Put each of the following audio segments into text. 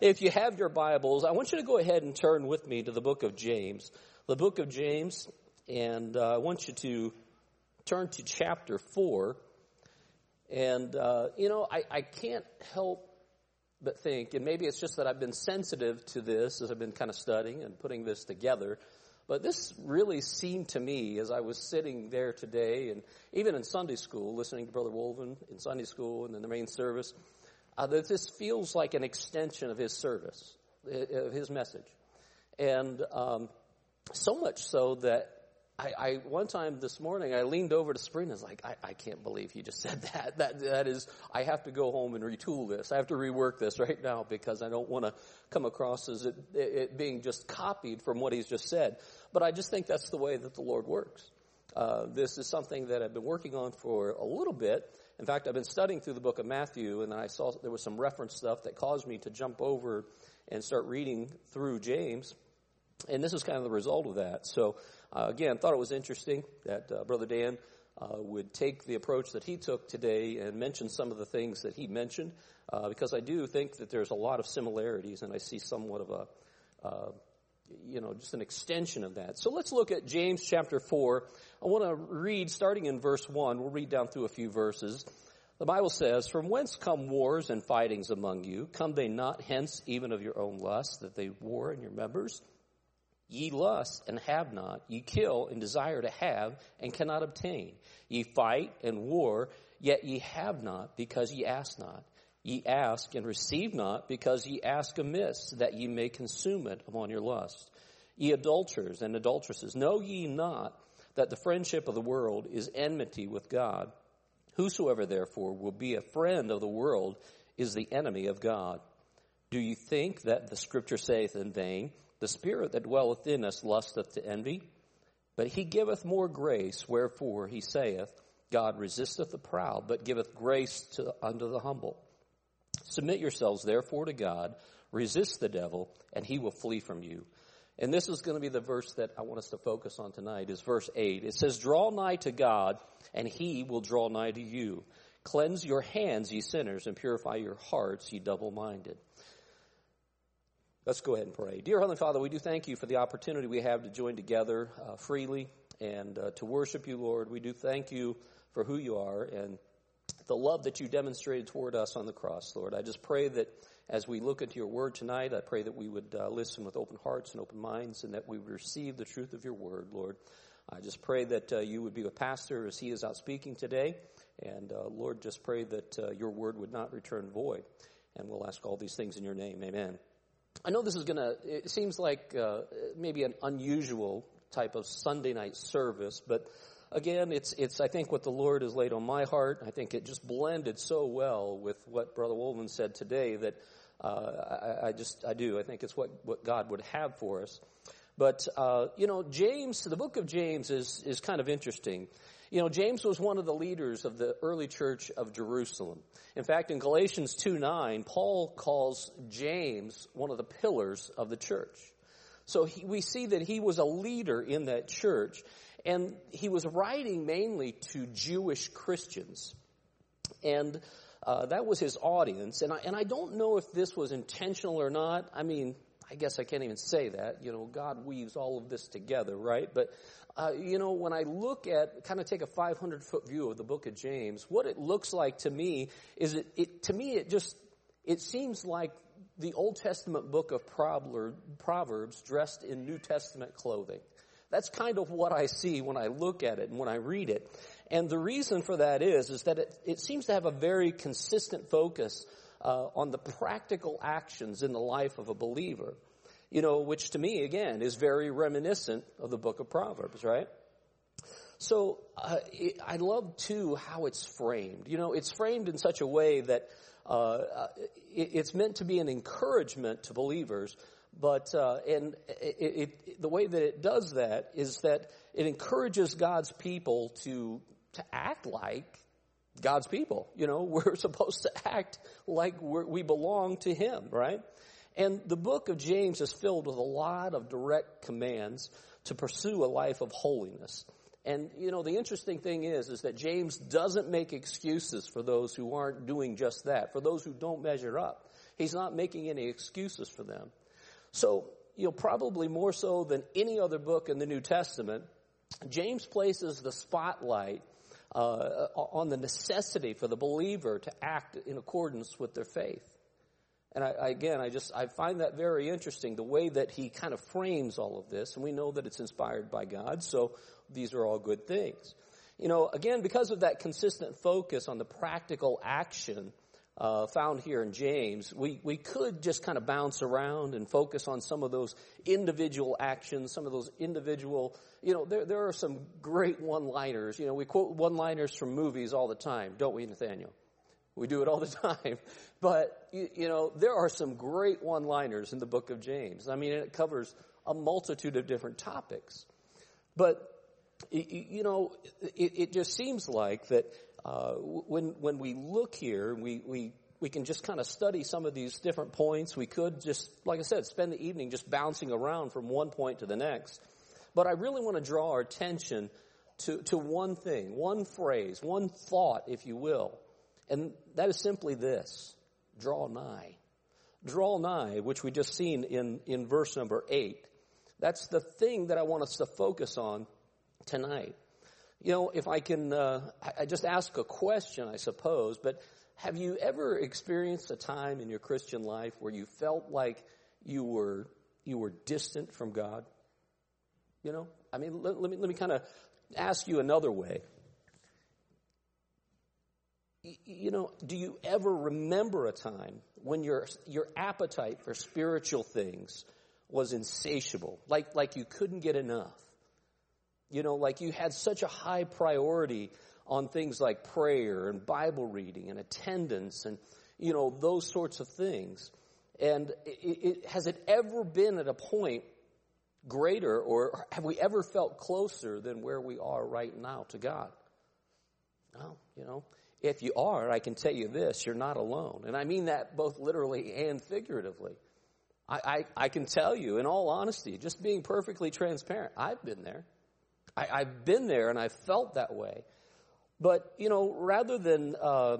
if you have your Bibles, I want you to go ahead and turn with me to the book of James. The book of James, and uh, I want you to turn to chapter 4. And, uh, you know, I, I can't help but think, and maybe it's just that I've been sensitive to this as I've been kind of studying and putting this together, but this really seemed to me as I was sitting there today and even in Sunday school, listening to Brother Wolven in Sunday school and in the main service, uh, that this feels like an extension of his service, of his message. And um, so much so that I, I, one time this morning I leaned over to Spring and was like, I, I can't believe he just said that. That that is I have to go home and retool this. I have to rework this right now because I don't want to come across as it, it, being just copied from what he's just said. But I just think that's the way that the Lord works. Uh, this is something that I've been working on for a little bit. In fact, I've been studying through the book of Matthew, and I saw there was some reference stuff that caused me to jump over and start reading through James. And this is kind of the result of that. So uh, again, thought it was interesting that uh, Brother Dan uh, would take the approach that he took today and mention some of the things that he mentioned, uh, because I do think that there's a lot of similarities, and I see somewhat of a, uh, you know, just an extension of that. So let's look at James chapter four. I want to read starting in verse one. We'll read down through a few verses. The Bible says, From whence come wars and fightings among you? Come they not hence even of your own lust, that they war in your members? Ye lust and have not. Ye kill and desire to have and cannot obtain. Ye fight and war, yet ye have not because ye ask not. Ye ask and receive not because ye ask amiss that ye may consume it upon your lust. Ye adulterers and adulteresses, know ye not that the friendship of the world is enmity with God? Whosoever therefore will be a friend of the world is the enemy of God. Do you think that the scripture saith in vain, the spirit that dwelleth in us lusteth to envy, but he giveth more grace, wherefore he saith, God resisteth the proud, but giveth grace to, unto the humble. Submit yourselves therefore to God, resist the devil, and he will flee from you. And this is going to be the verse that I want us to focus on tonight is verse 8. It says, Draw nigh to God, and he will draw nigh to you. Cleanse your hands, ye sinners, and purify your hearts, ye double-minded. Let's go ahead and pray. Dear Heavenly Father, we do thank you for the opportunity we have to join together uh, freely and uh, to worship you, Lord. We do thank you for who you are and the love that you demonstrated toward us on the cross, Lord. I just pray that as we look into your word tonight, I pray that we would uh, listen with open hearts and open minds and that we would receive the truth of your word, Lord. I just pray that uh, you would be with Pastor as he is out speaking today. And uh, Lord, just pray that uh, your word would not return void. And we'll ask all these things in your name. Amen. I know this is going to, it seems like uh, maybe an unusual type of Sunday night service, but again, it's, it's, I think what the Lord has laid on my heart. I think it just blended so well with what Brother Wolven said today that uh, I, I, just, I do. I think it's what, what God would have for us. But, uh, you know, James, the book of James is, is kind of interesting. You know, James was one of the leaders of the early church of Jerusalem. In fact, in Galatians 2 9, Paul calls James one of the pillars of the church. So he, we see that he was a leader in that church, and he was writing mainly to Jewish Christians. And uh, that was his audience. And I, and I don't know if this was intentional or not. I mean, I guess I can't even say that. You know, God weaves all of this together, right? But uh, you know, when I look at, kind of take a 500 foot view of the book of James, what it looks like to me is it, it to me, it just, it seems like the Old Testament book of Proverbs dressed in New Testament clothing. That's kind of what I see when I look at it and when I read it. And the reason for that is, is that it, it seems to have a very consistent focus uh, on the practical actions in the life of a believer you know, which to me, again, is very reminiscent of the book of Proverbs, right? So uh, it, I love too how it's framed. You know, it's framed in such a way that uh, uh it, it's meant to be an encouragement to believers. But uh, and it, the way that it does that is that it encourages God's people to to act like God's people. You know, we're supposed to act like we belong to Him, right? And the book of James is filled with a lot of direct commands to pursue a life of holiness. And, you know, the interesting thing is, is that James doesn't make excuses for those who aren't doing just that, for those who don't measure up. He's not making any excuses for them. So, you know, probably more so than any other book in the New Testament, James places the spotlight uh, on the necessity for the believer to act in accordance with their faith. And I, I, again, I just I find that very interesting the way that he kind of frames all of this, and we know that it's inspired by God. So these are all good things. You know, again, because of that consistent focus on the practical action uh, found here in James, we we could just kind of bounce around and focus on some of those individual actions, some of those individual. You know, there there are some great one-liners. You know, we quote one-liners from movies all the time, don't we, Nathaniel? We do it all the time. But, you, you know, there are some great one liners in the book of James. I mean, it covers a multitude of different topics. But, you know, it, it just seems like that uh, when, when we look here, we, we, we can just kind of study some of these different points. We could just, like I said, spend the evening just bouncing around from one point to the next. But I really want to draw our attention to, to one thing, one phrase, one thought, if you will, and that is simply this draw nigh. Draw nigh, which we just seen in, in verse number eight. That's the thing that I want us to focus on tonight. You know, if I can, uh, I just ask a question, I suppose, but have you ever experienced a time in your Christian life where you felt like you were, you were distant from God? You know, I mean, let, let me, let me kind of ask you another way you know, do you ever remember a time when your, your appetite for spiritual things was insatiable? Like, like you couldn't get enough? You know, like you had such a high priority on things like prayer and Bible reading and attendance and, you know, those sorts of things. And it, it, has it ever been at a point greater or have we ever felt closer than where we are right now to God? Well, you know, if you are, I can tell you this, you're not alone. And I mean that both literally and figuratively. I, I, I can tell you, in all honesty, just being perfectly transparent, I've been there. I, I've been there and I've felt that way. But, you know, rather than, uh,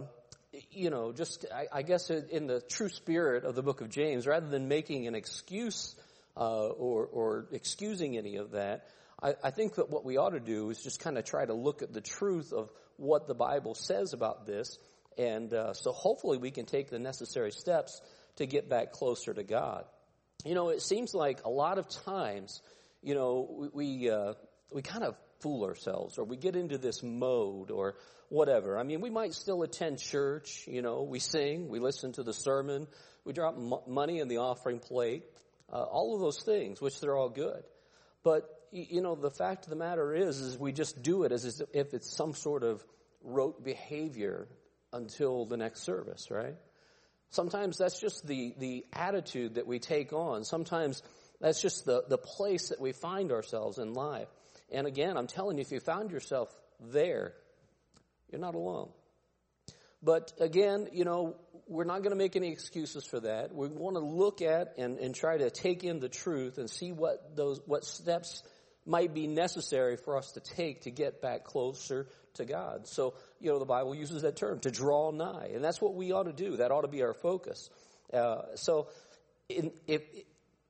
you know, just, I, I, guess in the true spirit of the book of James, rather than making an excuse uh, or, or excusing any of that, I, I think that what we ought to do is just kind of try to look at the truth of what the Bible says about this. And uh, so hopefully we can take the necessary steps to get back closer to God. You know, it seems like a lot of times, you know, we, we, uh, we kind of fool ourselves or we get into this mode or whatever. I mean, we might still attend church, you know, we sing, we listen to the sermon, we drop m- money in the offering plate, uh, all of those things, which they're all good. But you know, the fact of the matter is, is we just do it as if it's some sort of rote behavior until the next service, right? Sometimes that's just the, the attitude that we take on. Sometimes that's just the, the place that we find ourselves in life. And again, I'm telling you, if you found yourself there, you're not alone. But again, you know, we're not going to make any excuses for that. We want to look at and, and try to take in the truth and see what those, what steps might be necessary for us to take to get back closer to God. So, you know, the Bible uses that term, to draw nigh. And that's what we ought to do. That ought to be our focus. Uh, so, in, if,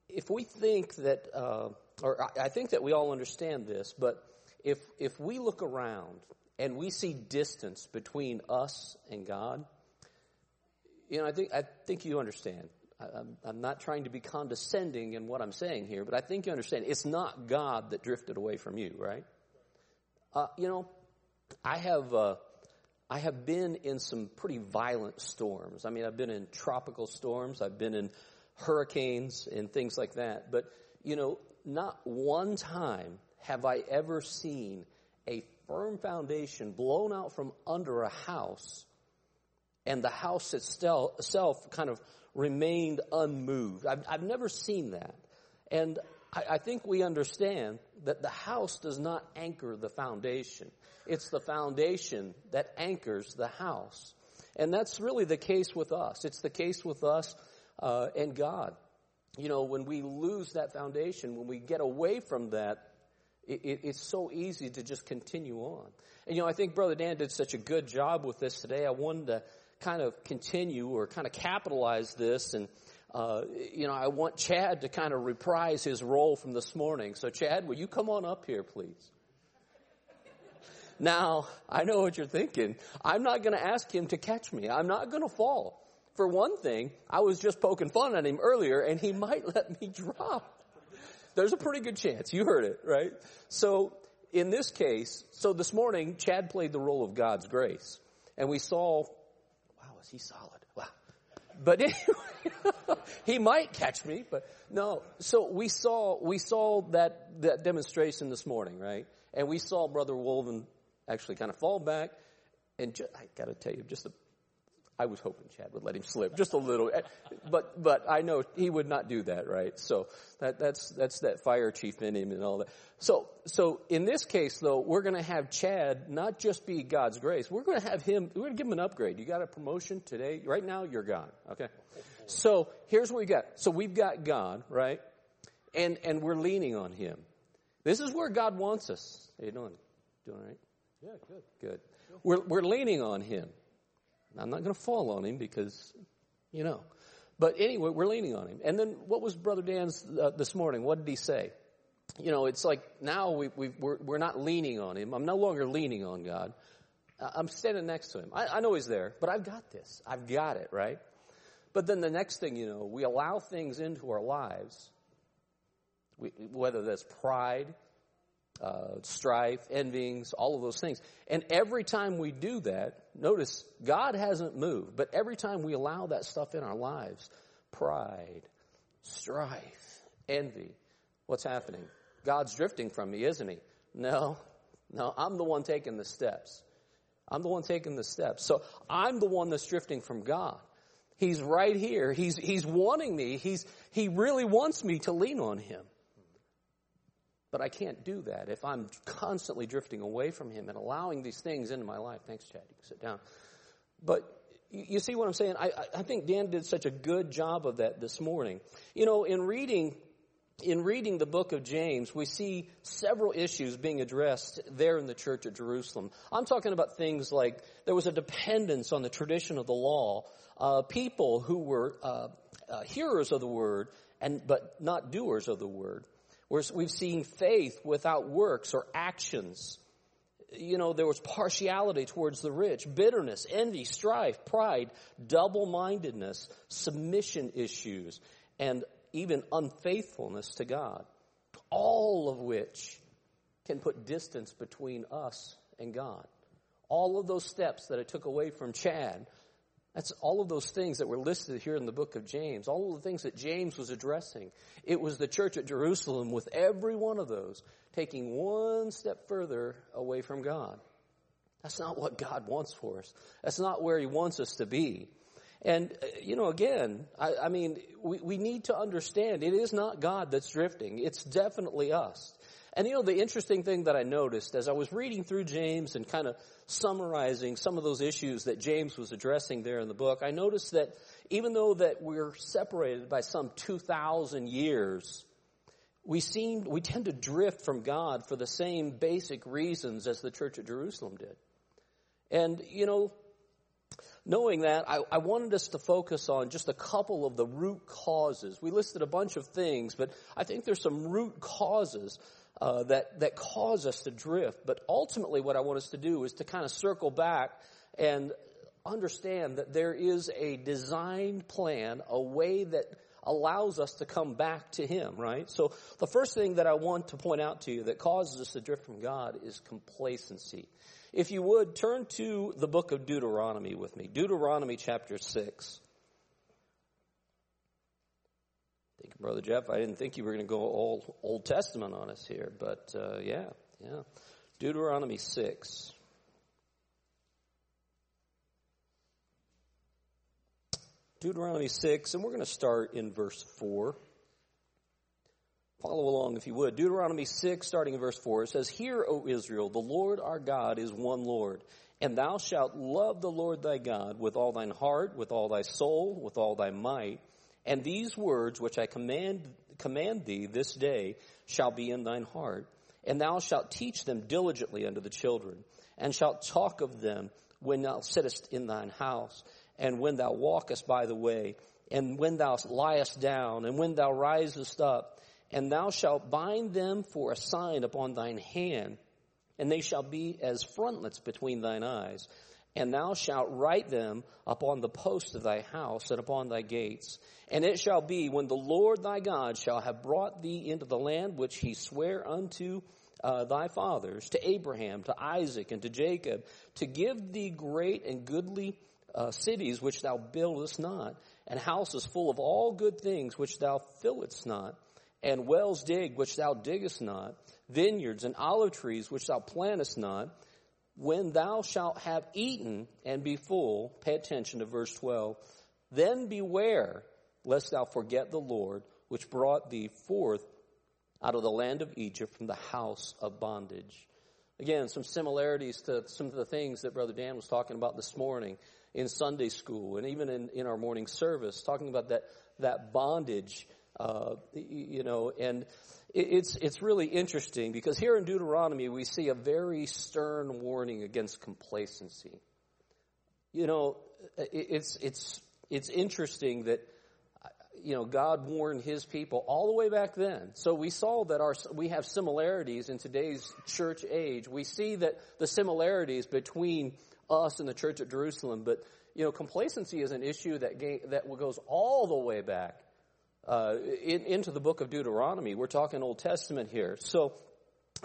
if we think that, uh, or I think that we all understand this, but if, if we look around and we see distance between us and God, you know, I think, I think you understand. I'm, I'm not trying to be condescending in what I'm saying here, but I think you understand. It's not God that drifted away from you, right? Uh, you know, I have, uh, I have been in some pretty violent storms. I mean, I've been in tropical storms. I've been in hurricanes and things like that. But, you know, not one time have I ever seen a firm foundation blown out from under a house and the house itself kind of remained unmoved. I've, I've never seen that. And I, I think we understand that the house does not anchor the foundation. It's the foundation that anchors the house. And that's really the case with us. It's the case with us uh, and God. You know, when we lose that foundation, when we get away from that, it, it, it's so easy to just continue on. And you know, I think Brother Dan did such a good job with this today. I wanted to kind of continue or kind of capitalize this and uh, you know, I want Chad to kind of reprise his role from this morning. So, Chad, will you come on up here, please? Now, I know what you're thinking. I'm not going to ask him to catch me. I'm not going to fall. For one thing, I was just poking fun at him earlier, and he might let me drop. There's a pretty good chance. You heard it, right? So, in this case, so this morning, Chad played the role of God's grace. And we saw, wow, is he solid? Wow. But anyway, he might catch me, but no. So we saw, we saw that, that demonstration this morning, right? And we saw Brother Wolven actually kind of fall back. And just, I gotta tell you, just a I was hoping Chad would let him slip just a little, eh, but but I know he would not do that, right? So that that's that's that fire chief in him and all that. So so in this case though, we're going to have Chad not just be God's grace. We're going to have him. We're going to give him an upgrade. You got a promotion today. Right now, you're God. Okay. So here's what we got. So we've got God, right? And and we're leaning on Him. This is where God wants us. How you doing? Doing all right? Yeah, good. Good. We're we're leaning on Him. I'm not going to fall on him because, you know. But anyway, we're leaning on him. And then what was Brother Dan's uh, this morning? What did he say? You know, it's like now we, we, we're, we're not leaning on him. I'm no longer leaning on God. I'm standing next to him. I, I know he's there, but I've got this. I've got it, right? But then the next thing you know, we allow things into our lives, we, whether that's pride, uh, strife, envyings, all of those things. And every time we do that, notice God hasn't moved, but every time we allow that stuff in our lives, pride, strife, envy, what's happening? God's drifting from me, isn't he? No, no, I'm the one taking the steps. I'm the one taking the steps. So I'm the one that's drifting from God. He's right here. He's, he's wanting me. He's, he really wants me to lean on him. But I can't do that if I'm constantly drifting away from Him and allowing these things into my life. Thanks, Chad. You can sit down. But you see what I'm saying? I, I think Dan did such a good job of that this morning. You know, in reading in reading the book of James, we see several issues being addressed there in the church at Jerusalem. I'm talking about things like there was a dependence on the tradition of the law, uh, people who were uh, uh, hearers of the word and but not doers of the word. We've seen faith without works or actions. You know, there was partiality towards the rich, bitterness, envy, strife, pride, double-mindedness, submission issues, and even unfaithfulness to God. All of which can put distance between us and God. All of those steps that I took away from Chad that's all of those things that were listed here in the book of James, all of the things that James was addressing. It was the church at Jerusalem with every one of those taking one step further away from God. That's not what God wants for us. That's not where He wants us to be. And, uh, you know, again, I, I mean, we, we need to understand it is not God that's drifting. It's definitely us. And you know, the interesting thing that I noticed as I was reading through James and kind of summarizing some of those issues that James was addressing there in the book, I noticed that even though that we're separated by some 2,000 years, we seem, we tend to drift from God for the same basic reasons as the church at Jerusalem did. And, you know, knowing that, I, I, wanted us to focus on just a couple of the root causes. We listed a bunch of things, but I think there's some root causes uh, that that cause us to drift. But ultimately, what I want us to do is to kind of circle back and understand that there is a designed plan, a way that allows us to come back to Him, right? So the first thing that I want to point out to you that causes us to drift from God is complacency. If you would, turn to the book of Deuteronomy with me. Deuteronomy chapter 6. Thank you, Brother Jeff. I didn't think you were going to go all Old Testament on us here, but uh, yeah, yeah. Deuteronomy 6. Deuteronomy 6, and we're going to start in verse 4. Follow along if you would. Deuteronomy 6, starting in verse 4, it says, Hear, O Israel, the Lord our God is one Lord, and thou shalt love the Lord thy God with all thine heart, with all thy soul, with all thy might and these words which I command, command thee this day shall be in thine heart, and thou shalt teach them diligently unto the children, and shalt talk of them when thou sittest in thine house, and when thou walkest by the way, and when thou liest down, and when thou risest up, and thou shalt bind them for a sign upon thine hand, and they shall be as frontlets between thine eyes. And thou shalt write them upon the posts of thy house and upon thy gates. And it shall be when the Lord thy God shall have brought thee into the land which he sware unto uh, thy fathers, to Abraham, to Isaac, and to Jacob, to give thee great and goodly uh, cities which thou buildest not, and houses full of all good things which thou fillest not, and wells dig which thou diggest not, vineyards and olive trees which thou plantest not, when thou shalt have eaten and be full, pay attention to verse 12, then beware lest thou forget the Lord, which brought thee forth out of the land of Egypt from the house of bondage. Again, some similarities to some of the things that Brother Dan was talking about this morning in Sunday school and even in, in our morning service, talking about that, that bondage, uh, you know, and it's, it's really interesting because here in Deuteronomy we see a very stern warning against complacency. You know, it's, it's, it's interesting that, you know, God warned his people all the way back then. So we saw that our, we have similarities in today's church age. We see that the similarities between us and the church at Jerusalem, but, you know, complacency is an issue that, that goes all the way back uh, in, into the book of Deuteronomy. We're talking Old Testament here. So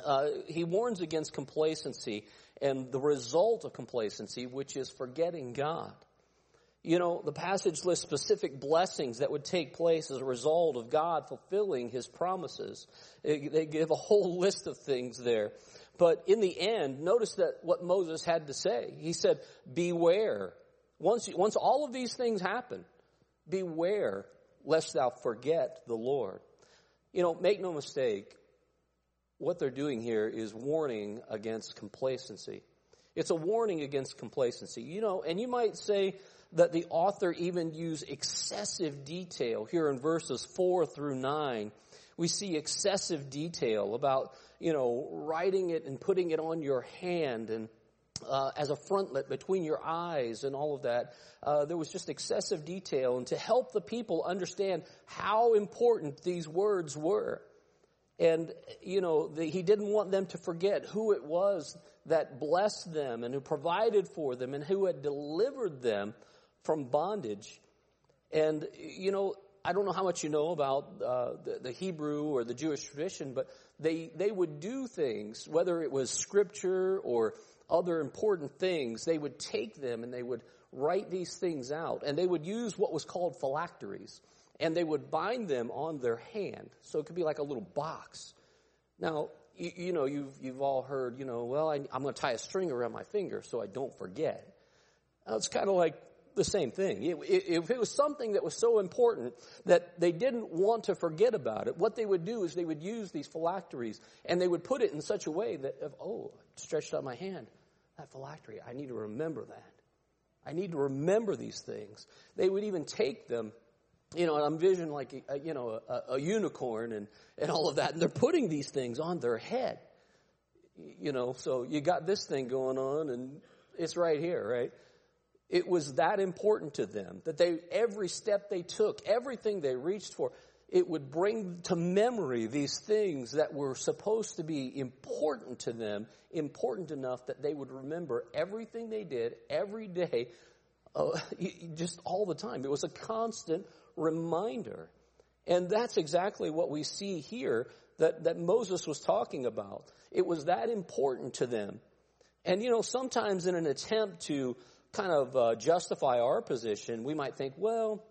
uh, he warns against complacency and the result of complacency, which is forgetting God. You know, the passage lists specific blessings that would take place as a result of God fulfilling his promises. They give a whole list of things there. But in the end, notice that what Moses had to say. He said, beware. Once, once all of these things happen, beware lest thou forget the Lord. You know, make no mistake, what they're doing here is warning against complacency. It's a warning against complacency. You know, and you might say that the author even used excessive detail here in verses 4 through 9. We see excessive detail about, you know, writing it and putting it on your hand and uh, as a frontlet between your eyes and all of that. Uh, there was just excessive detail, and to help the people understand how important these words were. And, you know, the, he didn't want them to forget who it was that blessed them and who provided for them and who had delivered them from bondage. And, you know, I don't know how much you know about uh, the, the, Hebrew or the Jewish tradition, but they, they would do things, whether it was scripture or other important things, they would take them and they would write these things out. And they would use what was called phylacteries. And they would bind them on their hand. So it could be like a little box. Now, you, you know, you've, you've all heard, you know, well, I, am going to tie a string around my finger so I don't forget. Now, it's kind of like the same thing. If it was something that was so important that they didn't want to forget about it, what they would do is they would use these phylacteries and they would put it in such a way that, if, oh, stretched out my hand, that phylactery, I need to remember that. I need to remember these things. They would even take them, you know, I'm visioning like, a, you know, a, a unicorn and, and all of that, and they're putting these things on their head. You know, so you got this thing going on and it's right here, right? It was that important to them that they, every step they took, everything they reached for, it would bring to memory these things that were supposed to be important to them, important enough that they would remember everything they did every day, uh, just all the time. It was a constant reminder. And that's exactly what we see here that, that Moses was talking about. It was that important to them. And you know, sometimes in an attempt to kind of uh, justify our position, we might think, well,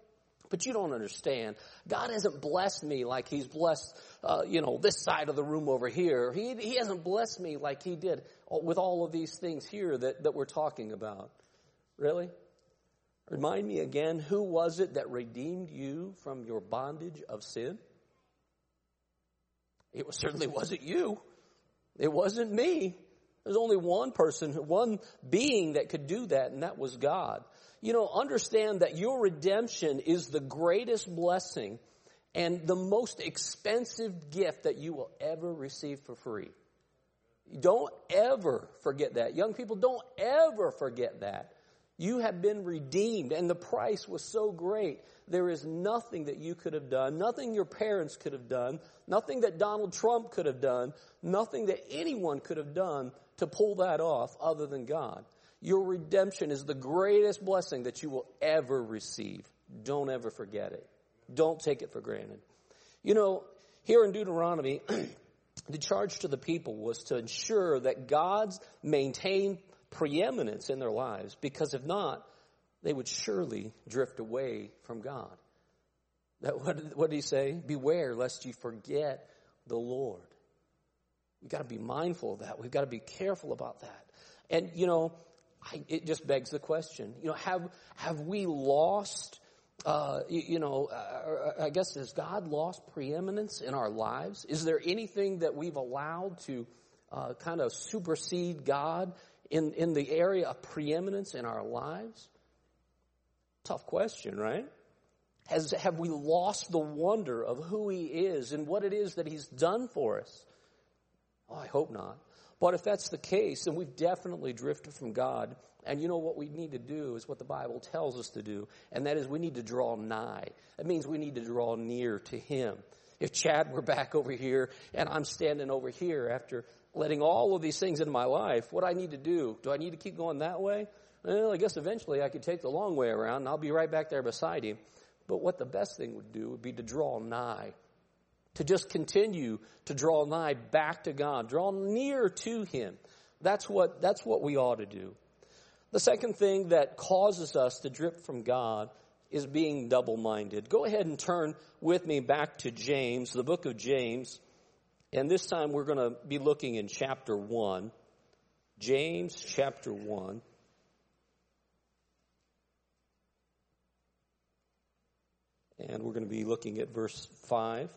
but you don't understand. God hasn't blessed me like He's blessed, uh, you know, this side of the room over here. He, he hasn't blessed me like He did with all of these things here that, that we're talking about. Really? Remind me again, who was it that redeemed you from your bondage of sin? It was, certainly wasn't you. It wasn't me. There's only one person, one being that could do that, and that was God. You know, understand that your redemption is the greatest blessing and the most expensive gift that you will ever receive for free. Don't ever forget that. Young people, don't ever forget that. You have been redeemed, and the price was so great. There is nothing that you could have done, nothing your parents could have done, nothing that Donald Trump could have done, nothing that anyone could have done to pull that off other than God. Your redemption is the greatest blessing that you will ever receive. Don't ever forget it. Don't take it for granted. You know, here in Deuteronomy, the charge to the people was to ensure that God's maintained preeminence in their lives, because if not, they would surely drift away from God. That, what, what did he say? Beware lest you forget the Lord. We've got to be mindful of that. We've got to be careful about that. And, you know, I, it just begs the question, you know, have, have we lost, uh, you, you, know, uh, I guess has God lost preeminence in our lives? Is there anything that we've allowed to uh, kind of supersede God in, in the area of preeminence in our lives? Tough question, right? Has, have we lost the wonder of who He is and what it is that He's done for us? I hope not. But if that's the case, then we've definitely drifted from God. And you know what we need to do is what the Bible tells us to do, and that is we need to draw nigh. That means we need to draw near to Him. If Chad were back over here and I'm standing over here after letting all of these things into my life, what I need to do, do I need to keep going that way? Well, I guess eventually I could take the long way around and I'll be right back there beside him. But what the best thing would do would be to draw nigh. To just continue to draw nigh back to God, draw near to Him. That's what, that's what we ought to do. The second thing that causes us to drip from God is being double minded. Go ahead and turn with me back to James, the book of James. And this time we're going to be looking in chapter 1. James chapter 1. And we're going to be looking at verse 5,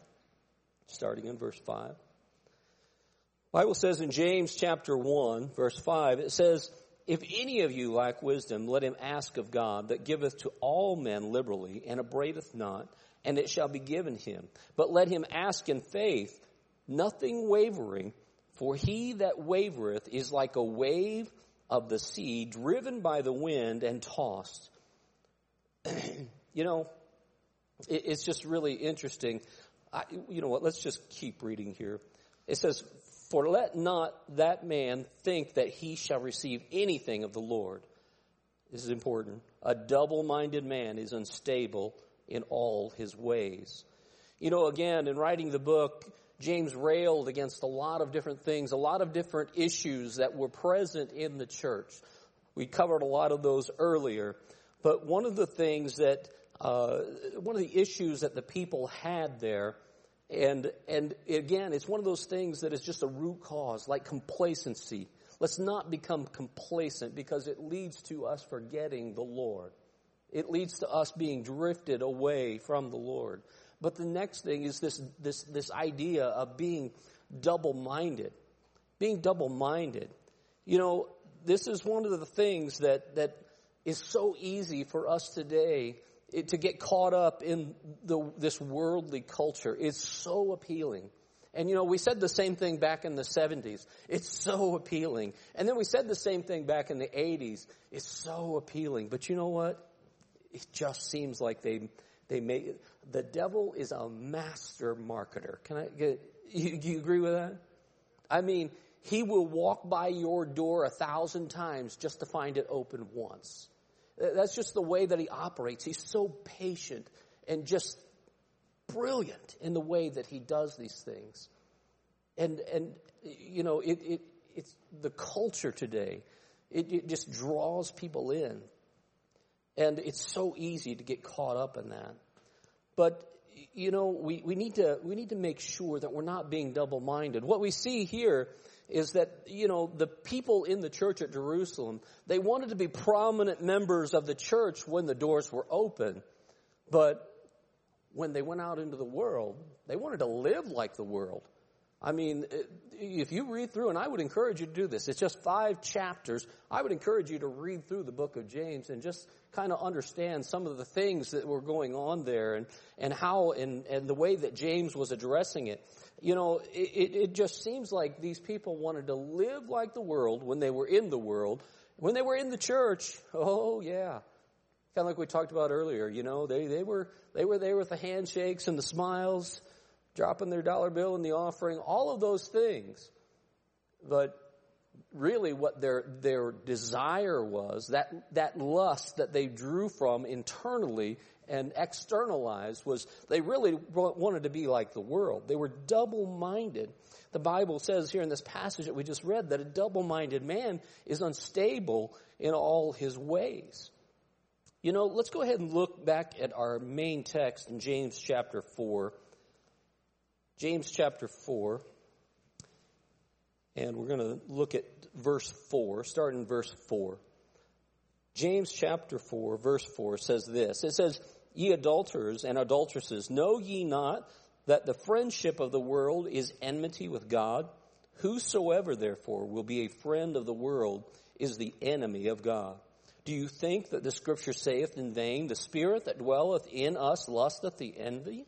starting in verse 5. Bible says in James chapter 1, verse 5, it says, If any of you lack wisdom, let him ask of God, that giveth to all men liberally, and upbraideth not, and it shall be given him. But let him ask in faith, nothing wavering, for he that wavereth is like a wave of the sea, driven by the wind and tossed. you know, it's just really interesting. I, you know what? Let's just keep reading here. It says, For let not that man think that he shall receive anything of the Lord. This is important. A double minded man is unstable in all his ways. You know, again, in writing the book, James railed against a lot of different things, a lot of different issues that were present in the church. We covered a lot of those earlier. But one of the things that uh, one of the issues that the people had there, and and again, it's one of those things that is just a root cause, like complacency. Let's not become complacent because it leads to us forgetting the Lord. It leads to us being drifted away from the Lord. But the next thing is this this this idea of being double-minded. Being double-minded. You know, this is one of the things that that is so easy for us today it, to get caught up in the, this worldly culture is so appealing. And you know, we said the same thing back in the 70s. It's so appealing. And then we said the same thing back in the 80s. It's so appealing. But you know what? It just seems like they, they make, the devil is a master marketer. Can I get, you, you agree with that? I mean, he will walk by your door a thousand times just to find it open once. That's just the way that he operates. He's so patient and just brilliant in the way that he does these things. And, and you know, it, it, it's the culture today. It, it just draws people in. And it's so easy to get caught up in that. But, you know, we, we, need to, we need to make sure that we're not being double minded. What we see here is that, you know, the people in the church at Jerusalem, they wanted to be prominent members of the church when the doors were open. But when they went out into the world, they wanted to live like the world. I mean, if you read through, and I would encourage you to do this, it's just five chapters. I would encourage you to read through the book of James and just kind of understand some of the things that were going on there and, and how, and, and the way that James was addressing it you know, it, it just seems like these people wanted to live like the world when they were in the world, When they were in the church, oh yeah. Kind of like we talked about earlier, you know, they, they were, they were there with the handshakes and the smiles, dropping their dollar bill in the offering, all of those things. But really what their, their desire was, that, that lust that they drew from internally and externalized was they really wanted to be like the world. They were double-minded. The Bible says here in this passage that we just read that a double-minded man is unstable in all his ways. You know, let's go ahead and look back at our main text in James chapter 4. James chapter 4. And we're going to look at verse 4, start in verse 4. James chapter 4, verse 4 says this. It says, Ye adulterers and adulteresses, know ye not that the friendship of the world is enmity with God? Whosoever therefore will be a friend of the world is the enemy of God. Do you think that the scripture saith in vain, the spirit that dwelleth in us lusteth the envy?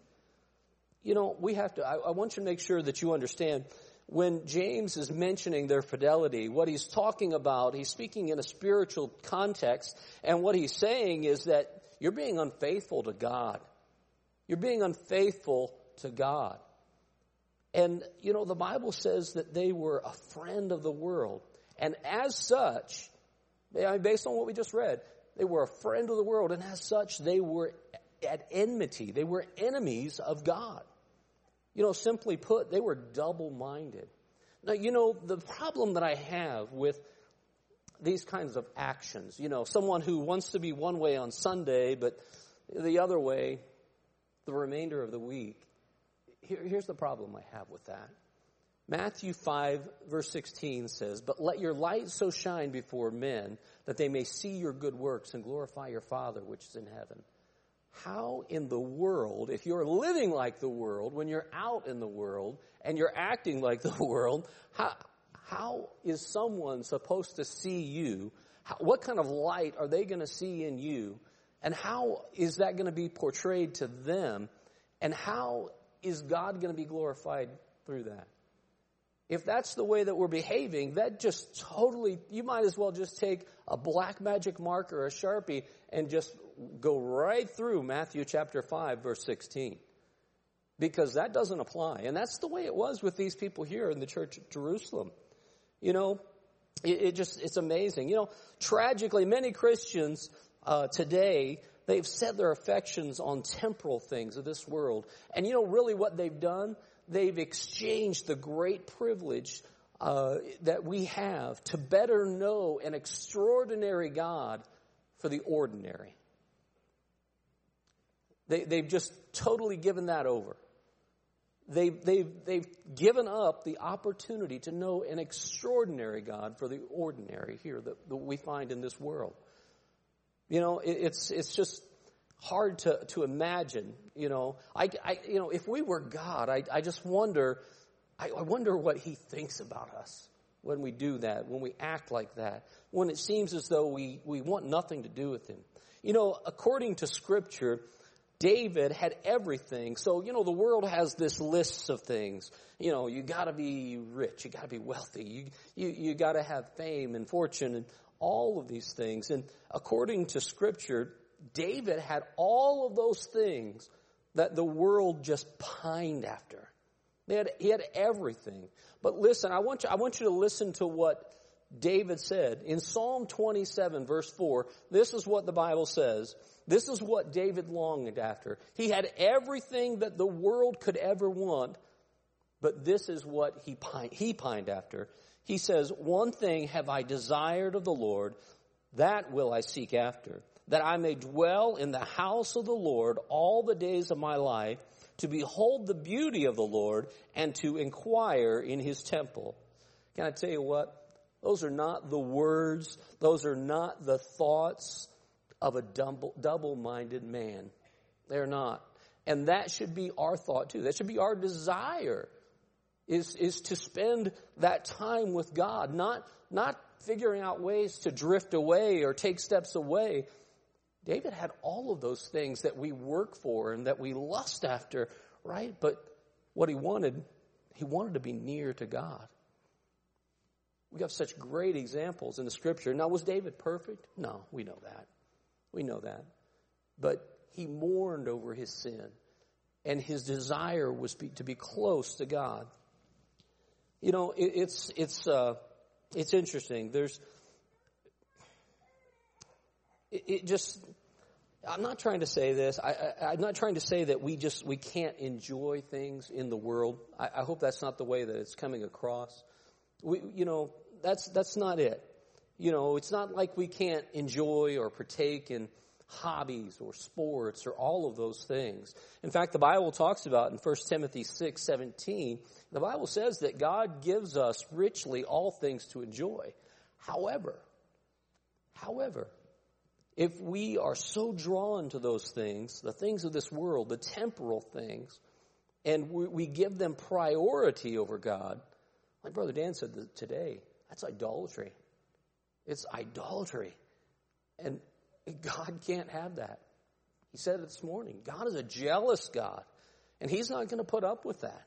You know, we have to, I, I want you to make sure that you understand when James is mentioning their fidelity, what he's talking about, he's speaking in a spiritual context, and what he's saying is that you're being unfaithful to God. You're being unfaithful to God. And, you know, the Bible says that they were a friend of the world. And as such, based on what we just read, they were a friend of the world, and as such, they were at enmity. They were enemies of God. You know, simply put, they were double minded. Now, you know, the problem that I have with these kinds of actions, you know, someone who wants to be one way on Sunday, but the other way the remainder of the week. Here, here's the problem I have with that. Matthew 5, verse 16 says, But let your light so shine before men that they may see your good works and glorify your Father which is in heaven how in the world, if you're living like the world, when you're out in the world and you're acting like the world, how, how is someone supposed to see you? How, what kind of light are they going to see in you? And how is that going to be portrayed to them? And how is God going to be glorified through that? If that's the way that we're behaving, that just totally, you might as well just take a black magic marker, a Sharpie, and just go right through Matthew chapter 5 verse 16. Because that doesn't apply. And that's the way it was with these people here in the church at Jerusalem. You know, it, it just, it's amazing. You know, tragically, many Christians, uh, today, they've set their affections on temporal things of this world. And you know, really what they've done? They've exchanged the great privilege uh, that we have to better know an extraordinary God for the ordinary. They, they've just totally given that over. They've, they've, they've given up the opportunity to know an extraordinary God for the ordinary here that, that we find in this world. You know, it, it's, it's just hard to, to imagine, you know. I, I, you know, if we were God, I, I just wonder, I, I wonder what he thinks about us when we do that, when we act like that, when it seems as though we, we want nothing to do with him. You know, according to scripture, David had everything. So, you know, the world has this list of things. You know, you gotta be rich, you gotta be wealthy, you, you, you gotta have fame and fortune and all of these things. And according to scripture, David had all of those things that the world just pined after. Had, he had everything. But listen, I want you, I want you to listen to what David said. In Psalm 27 verse 4, this is what the Bible says. This is what David longed after. He had everything that the world could ever want, but this is what he pined, he pined after. He says, One thing have I desired of the Lord, that will I seek after, that I may dwell in the house of the Lord all the days of my life, to behold the beauty of the Lord and to inquire in his temple. Can I tell you what? Those are not the words, those are not the thoughts, of a double minded man. They're not. And that should be our thought too. That should be our desire is, is to spend that time with God, not, not figuring out ways to drift away or take steps away. David had all of those things that we work for and that we lust after, right? But what he wanted, he wanted to be near to God. We have such great examples in the scripture. Now, was David perfect? No, we know that. We know that. But he mourned over his sin, and his desire was be, to be close to God. You know, it, it's it's uh, it's interesting. There's it, it, just. I'm not trying to say this. I, am not trying to say that we just we can't enjoy things in the world. I, I hope that's not the way that it's coming across. We, you know, that's that's not it. You know, it's not like we can't enjoy or partake in hobbies or sports or all of those things. In fact, the Bible talks about in 1 Timothy 6, 17, the Bible says that God gives us richly all things to enjoy. However, however, if we are so drawn to those things, the things of this world, the temporal things, and we, we give them priority over God, like Brother Dan said today, that's idolatry. It's idolatry. And God can't have that. He said it this morning. God is a jealous God, and He's not going to put up with that.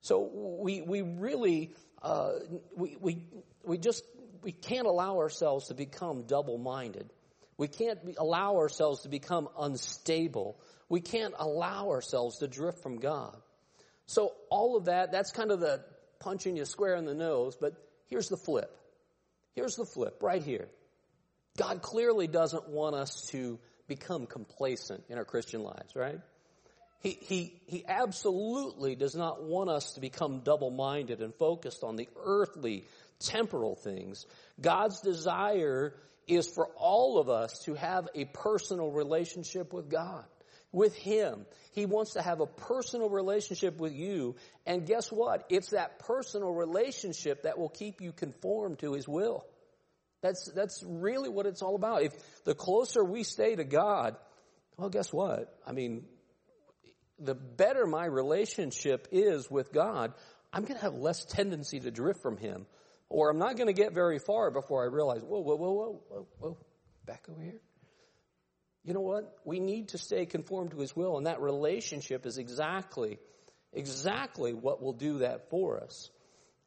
So we, we really, uh, we, we, we just, we can't allow ourselves to become double-minded. We can't allow ourselves to become unstable. We can't allow ourselves to drift from God. So all of that, that's kind of the punching you square in the nose, but here's the flip. Here's the flip right here. God clearly doesn't want us to become complacent in our Christian lives, right? He, he, he absolutely does not want us to become double-minded and focused on the earthly, temporal things. God's desire is for all of us to have a personal relationship with God, with Him. He wants to have a personal relationship with you. And guess what? It's that personal relationship that will keep you conformed to His will. That's, that's really what it's all about. If the closer we stay to God, well, guess what? I mean, the better my relationship is with God, I'm going to have less tendency to drift from Him. Or I'm not going to get very far before I realize, whoa, whoa, whoa, whoa, whoa, whoa, back over here. You know what? We need to stay conformed to His will, and that relationship is exactly, exactly what will do that for us.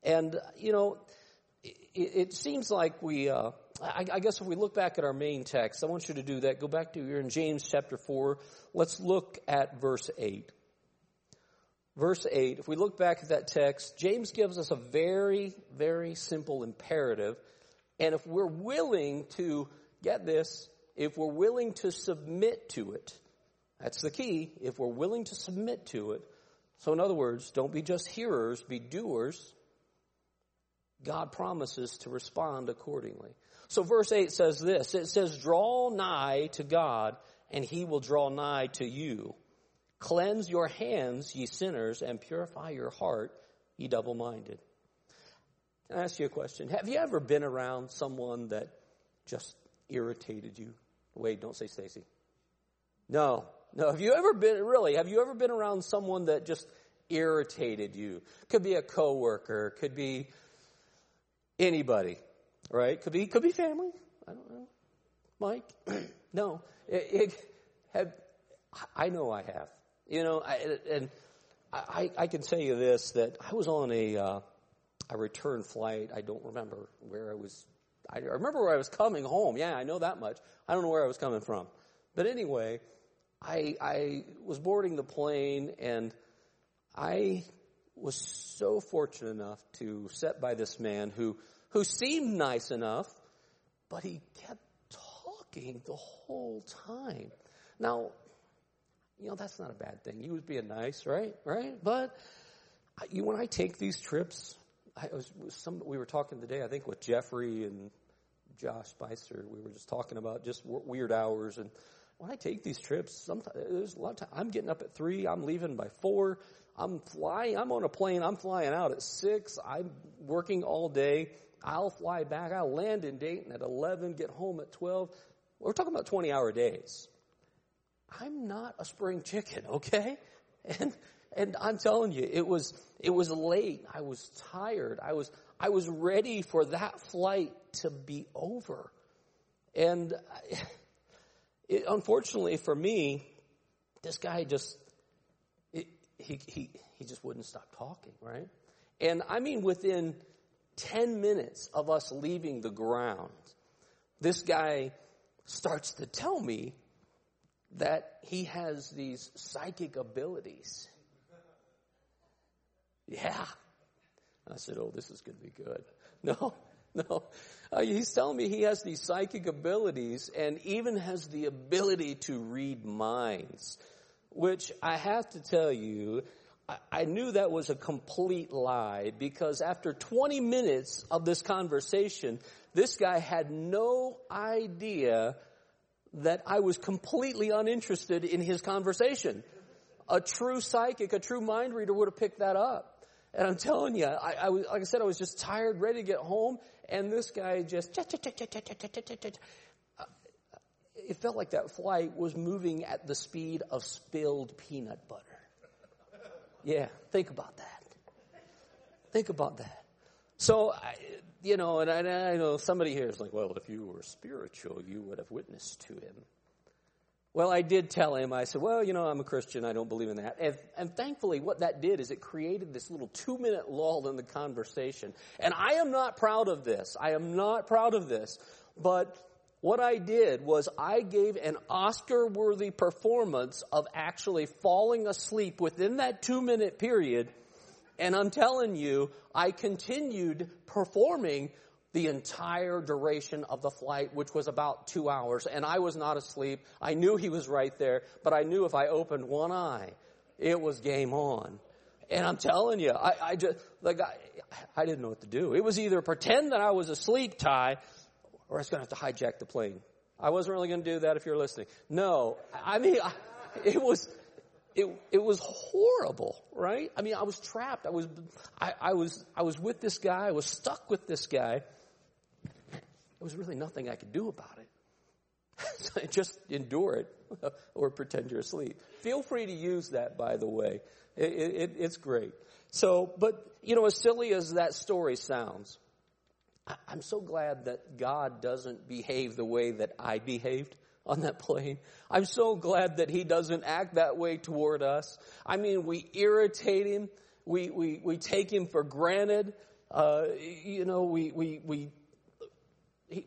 And, you know, it, it seems like we, uh, I, I, guess if we look back at our main text, I want you to do that. Go back to, you're in James chapter 4. Let's look at verse 8. Verse 8, if we look back at that text, James gives us a very, very simple imperative. And if we're willing to, get this, if we're willing to submit to it, that's the key, if we're willing to submit to it. So in other words, don't be just hearers, be doers. God promises to respond accordingly. So verse 8 says this, it says, draw nigh to God and he will draw nigh to you. Cleanse your hands, ye sinners, and purify your heart, ye double-minded. Can I ask you a question? Have you ever been around someone that just irritated you? Wait, don't say Stacy. No, no. Have you ever been, really, have you ever been around someone that just irritated you? Could be a coworker, could be Anybody, right? Could be, could be family. I don't know. Mike? no. It, it had, I know I have. You know, I, and I, I can tell you this, that I was on a, uh, a return flight. I don't remember where I was. I remember where I was coming home. Yeah, I know that much. I don't know where I was coming from. But anyway, I, I was boarding the plane and I was so fortunate enough to sit by this man who, who seemed nice enough, but he kept talking the whole time. Now, you know, that's not a bad thing. He was being nice, right? Right? But you, when I take these trips, I was, some, we were talking today, I think with Jeffrey and Josh Spicer, we were just talking about just weird hours. And when I take these trips, sometimes there's a lot of time. I'm getting up at three. I'm leaving by four. I'm flying. I'm on a plane. I'm flying out at six. I'm working all day. I'll fly back. I'll land in Dayton at 11, get home at 12. We're talking about 20 hour days. I'm not a spring chicken, okay? And, and I'm telling you, it was, it was late. I was tired. I was, I was ready for that flight to be over. And it, unfortunately for me, this guy just he, he, he just wouldn't stop talking, right? And I mean, within 10 minutes of us leaving the ground, this guy starts to tell me that he has these psychic abilities. Yeah. I said, Oh, this is going to be good. No, no. Uh, he's telling me he has these psychic abilities and even has the ability to read minds, which I have to tell you, I, I knew that was a complete lie because after 20 minutes of this conversation, this guy had no idea that I was completely uninterested in his conversation. A true psychic, a true mind reader would have picked that up. And I'm telling you, I, I was, like I said, I was just tired, ready to get home, and this guy just, it felt like that flight was moving at the speed of spilled peanut butter. Yeah, think about that. Think about that. So, you know, and I, I know somebody here is like, well, if you were spiritual, you would have witnessed to him. Well, I did tell him, I said, well, you know, I'm a Christian. I don't believe in that. And, and, thankfully, what that did is it created this little two minute lull in the conversation. And I am not proud of this. I am not proud of this. But what I did was I gave an Oscar worthy performance of actually falling asleep within that two minute period. And I'm telling you, I continued performing the entire duration of the flight, which was about two hours. And I was not asleep. I knew he was right there, but I knew if I opened one eye, it was game on. And I'm telling you, I, I just, like, I, I didn't know what to do. It was either pretend that I was asleep, Ty, or I was going to have to hijack the plane. I wasn't really going to do that if you're listening. No, I mean, I, it was, it, it was horrible, right? I mean, I was trapped. I was, I, I was, I was with this guy. I was stuck with this guy. There was really nothing I could do about it. so I just endure it or pretend you're asleep. Feel free to use that, by the way. It, it, it's great. So, but, you know, as silly as that story sounds, I, I'm so glad that God doesn't behave the way that I behaved on that plane. I'm so glad that he doesn't act that way toward us. I mean, we irritate him. We, we, we take him for granted. Uh, you know, we, we, we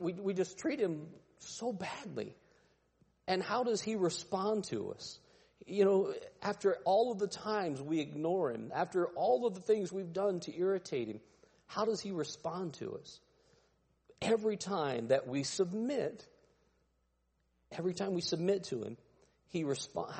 we, we just treat him so badly. And how does he respond to us? You know, after all of the times we ignore him, after all of the things we've done to irritate him, how does he respond to us? Every time that we submit, every time we submit to him, he responds.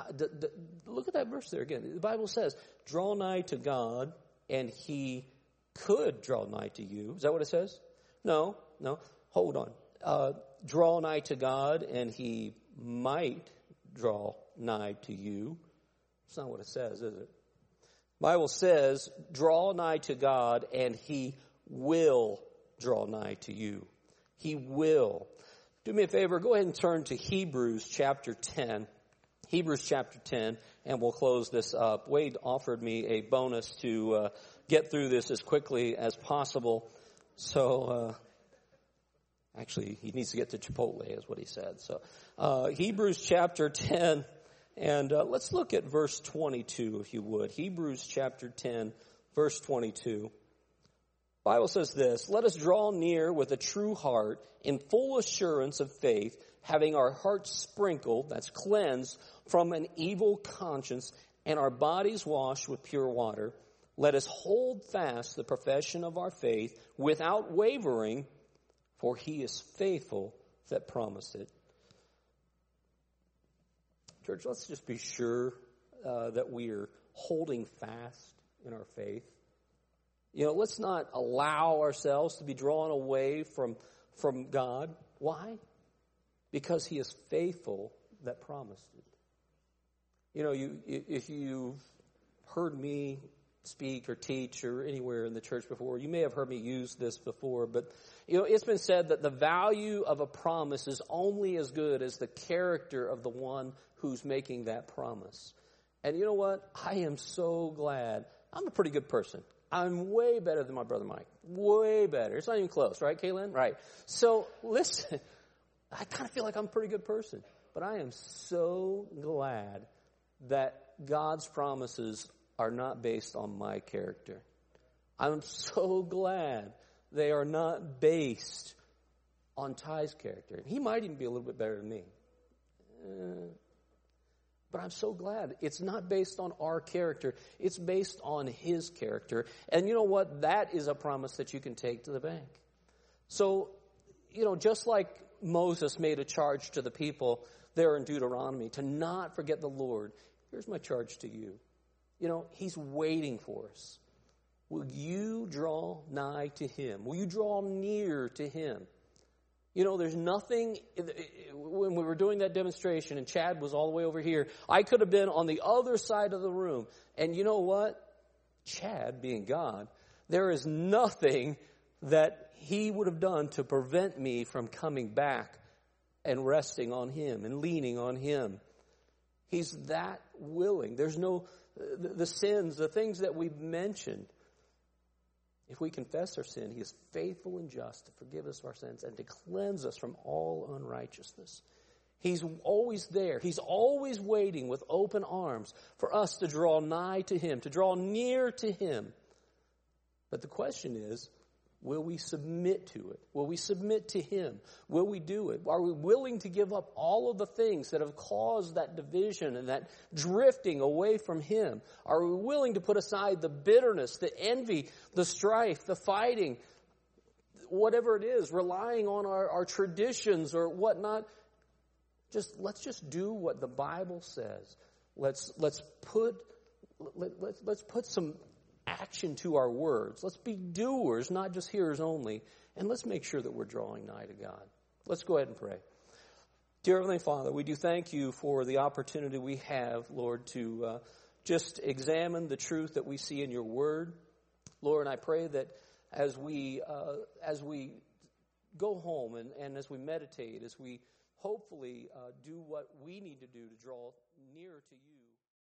Look at that verse there again. The Bible says, draw nigh to God and he could draw nigh to you. Is that what it says? No, no hold on, uh, draw nigh to God and he might draw nigh to you. It's not what it says, is it? Bible says, draw nigh to God and he will draw nigh to you. He will. Do me a favor, go ahead and turn to Hebrews chapter 10. Hebrews chapter 10, and we'll close this up. Wade offered me a bonus to uh, get through this as quickly as possible. So, uh, Actually, he needs to get to Chipotle, is what he said. So, uh, Hebrews chapter 10, and uh, let's look at verse 22, if you would. Hebrews chapter 10, verse 22. Bible says this, let us draw near with a true heart in full assurance of faith, having our hearts sprinkled, that's cleansed, from an evil conscience and our bodies washed with pure water. Let us hold fast the profession of our faith without wavering, for he is faithful that promised it. Church, let's just be sure uh, that we are holding fast in our faith. You know, let's not allow ourselves to be drawn away from, from God. Why? Because he is faithful that promised it. You know, you, if you've heard me speak or teach or anywhere in the church before. You may have heard me use this before, but you know, it's been said that the value of a promise is only as good as the character of the one who's making that promise. And you know what? I am so glad. I'm a pretty good person. I'm way better than my brother Mike. Way better. It's not even close, right, Kaylin? Right. So listen, I kind of feel like I'm a pretty good person, but I am so glad that God's promises are not based on my character. I'm so glad they are not based on Ty's character. He might even be a little bit better than me. Uh, but I'm so glad it's not based on our character. It's based on his character. And you know what? That is a promise that you can take to the bank. So, you know, just like Moses made a charge to the people there in Deuteronomy to not forget the Lord, here's my charge to you. You know, he's waiting for us. Will you draw nigh to him? Will you draw near to him? You know, there's nothing, eh, eh, when we were doing that demonstration and Chad was all the way over here, I could have been on the other side of the room. And you know what? Chad, being God, there is nothing that he would have done to prevent me from coming back and resting on him and leaning on him. He's that willing. There's no, eh, the, the sins, the things that we've mentioned, if we confess our sin, He is faithful and just to forgive us our sins and to cleanse us from all unrighteousness. He's always there. He's always waiting with open arms for us to draw nigh to Him, to draw near to Him. But the question is, Will we submit to it? Will we submit to Him? Will we do it? Are we willing to give up all of the things that have caused that division and that drifting away from Him? Are we willing to put aside the bitterness, the envy, the strife, the fighting, whatever it is, relying on our, our traditions or whatnot? Just, let's just do what the Bible says. Let's, let's put, let, let, let's put some action to our words. Let's be doers, not just hearers only. And let's make sure that we're drawing nigh to God. Let's go ahead and pray. Dear Heavenly Father, we do thank you for the opportunity we have, Lord, to uh, just examine the truth that we see in your word. Lord, and I pray that as we, uh, as we go home and, and as we meditate, as we hopefully uh, do what we need to do to draw nearer to you.